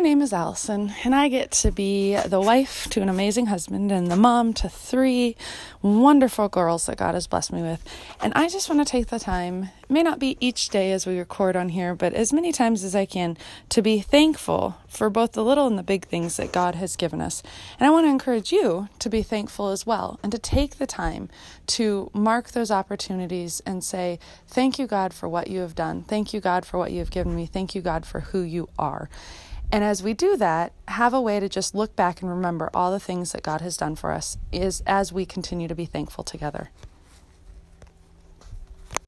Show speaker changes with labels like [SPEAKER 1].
[SPEAKER 1] My name is Allison, and I get to be the wife to an amazing husband and the mom to three wonderful girls that God has blessed me with. And I just want to take the time, it may not be each day as we record on here, but as many times as I can, to be thankful for both the little and the big things that God has given us. And I want to encourage you to be thankful as well and to take the time to mark those opportunities and say, Thank you, God, for what you have done. Thank you, God, for what you have given me. Thank you, God, for who you are. And as we do that, have a way to just look back and remember all the things that God has done for us is as we continue to be thankful together.